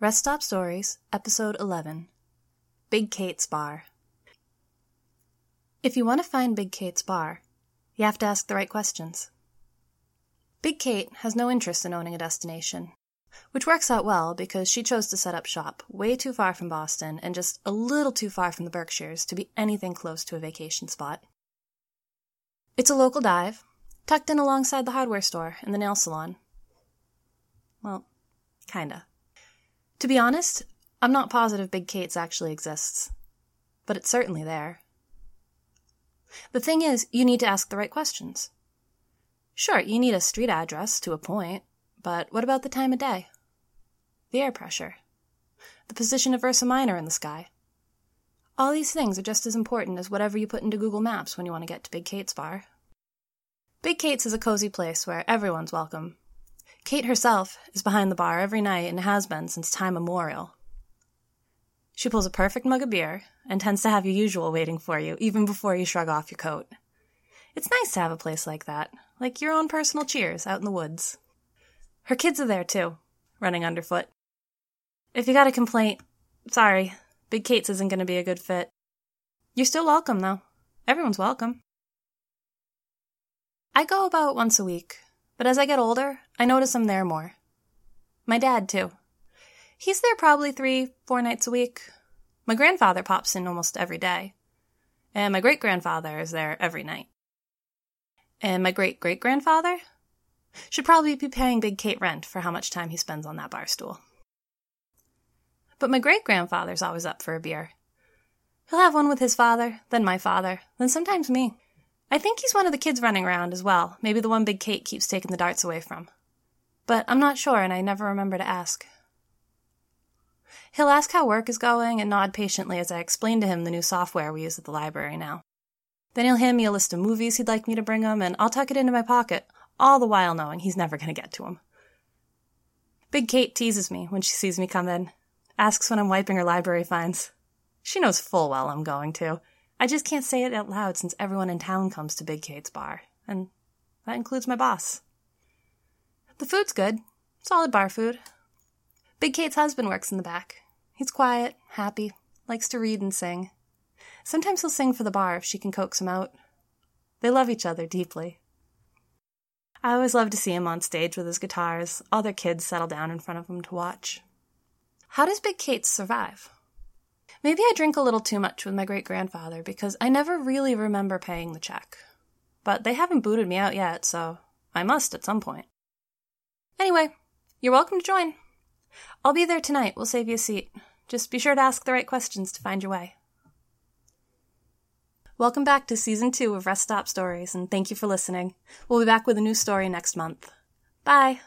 Rest Stop Stories, Episode 11 Big Kate's Bar. If you want to find Big Kate's bar, you have to ask the right questions. Big Kate has no interest in owning a destination, which works out well because she chose to set up shop way too far from Boston and just a little too far from the Berkshires to be anything close to a vacation spot. It's a local dive, tucked in alongside the hardware store and the nail salon. Well, kinda. To be honest, I'm not positive Big Kate's actually exists, but it's certainly there. The thing is, you need to ask the right questions. Sure, you need a street address to a point, but what about the time of day? The air pressure? The position of Ursa Minor in the sky? All these things are just as important as whatever you put into Google Maps when you want to get to Big Kate's bar. Big Kate's is a cozy place where everyone's welcome. Kate herself is behind the bar every night and has been since time immemorial. She pulls a perfect mug of beer and tends to have your usual waiting for you even before you shrug off your coat. It's nice to have a place like that, like your own personal cheers out in the woods. Her kids are there too, running underfoot. If you got a complaint, sorry, Big Kate's isn't going to be a good fit. You're still welcome, though. Everyone's welcome. I go about once a week, but as I get older, I notice I'm there more. My dad, too. He's there probably three, four nights a week. My grandfather pops in almost every day. And my great grandfather is there every night. And my great great grandfather should probably be paying Big Kate rent for how much time he spends on that bar stool. But my great grandfather's always up for a beer. He'll have one with his father, then my father, then sometimes me. I think he's one of the kids running around as well, maybe the one Big Kate keeps taking the darts away from. But I'm not sure, and I never remember to ask. He'll ask how work is going and nod patiently as I explain to him the new software we use at the library now. Then he'll hand me a list of movies he'd like me to bring him, and I'll tuck it into my pocket, all the while knowing he's never going to get to 'em. Big Kate teases me when she sees me come in, asks when I'm wiping her library finds. She knows full well I'm going to. I just can't say it out loud since everyone in town comes to Big Kate's bar, and that includes my boss. The food's good. Solid bar food. Big Kate's husband works in the back. He's quiet, happy, likes to read and sing. Sometimes he'll sing for the bar if she can coax him out. They love each other deeply. I always love to see him on stage with his guitars, all their kids settle down in front of him to watch. How does Big Kate survive? Maybe I drink a little too much with my great grandfather because I never really remember paying the check. But they haven't booted me out yet, so I must at some point. Anyway, you're welcome to join. I'll be there tonight. We'll save you a seat. Just be sure to ask the right questions to find your way. Welcome back to season two of Rest Stop Stories, and thank you for listening. We'll be back with a new story next month. Bye!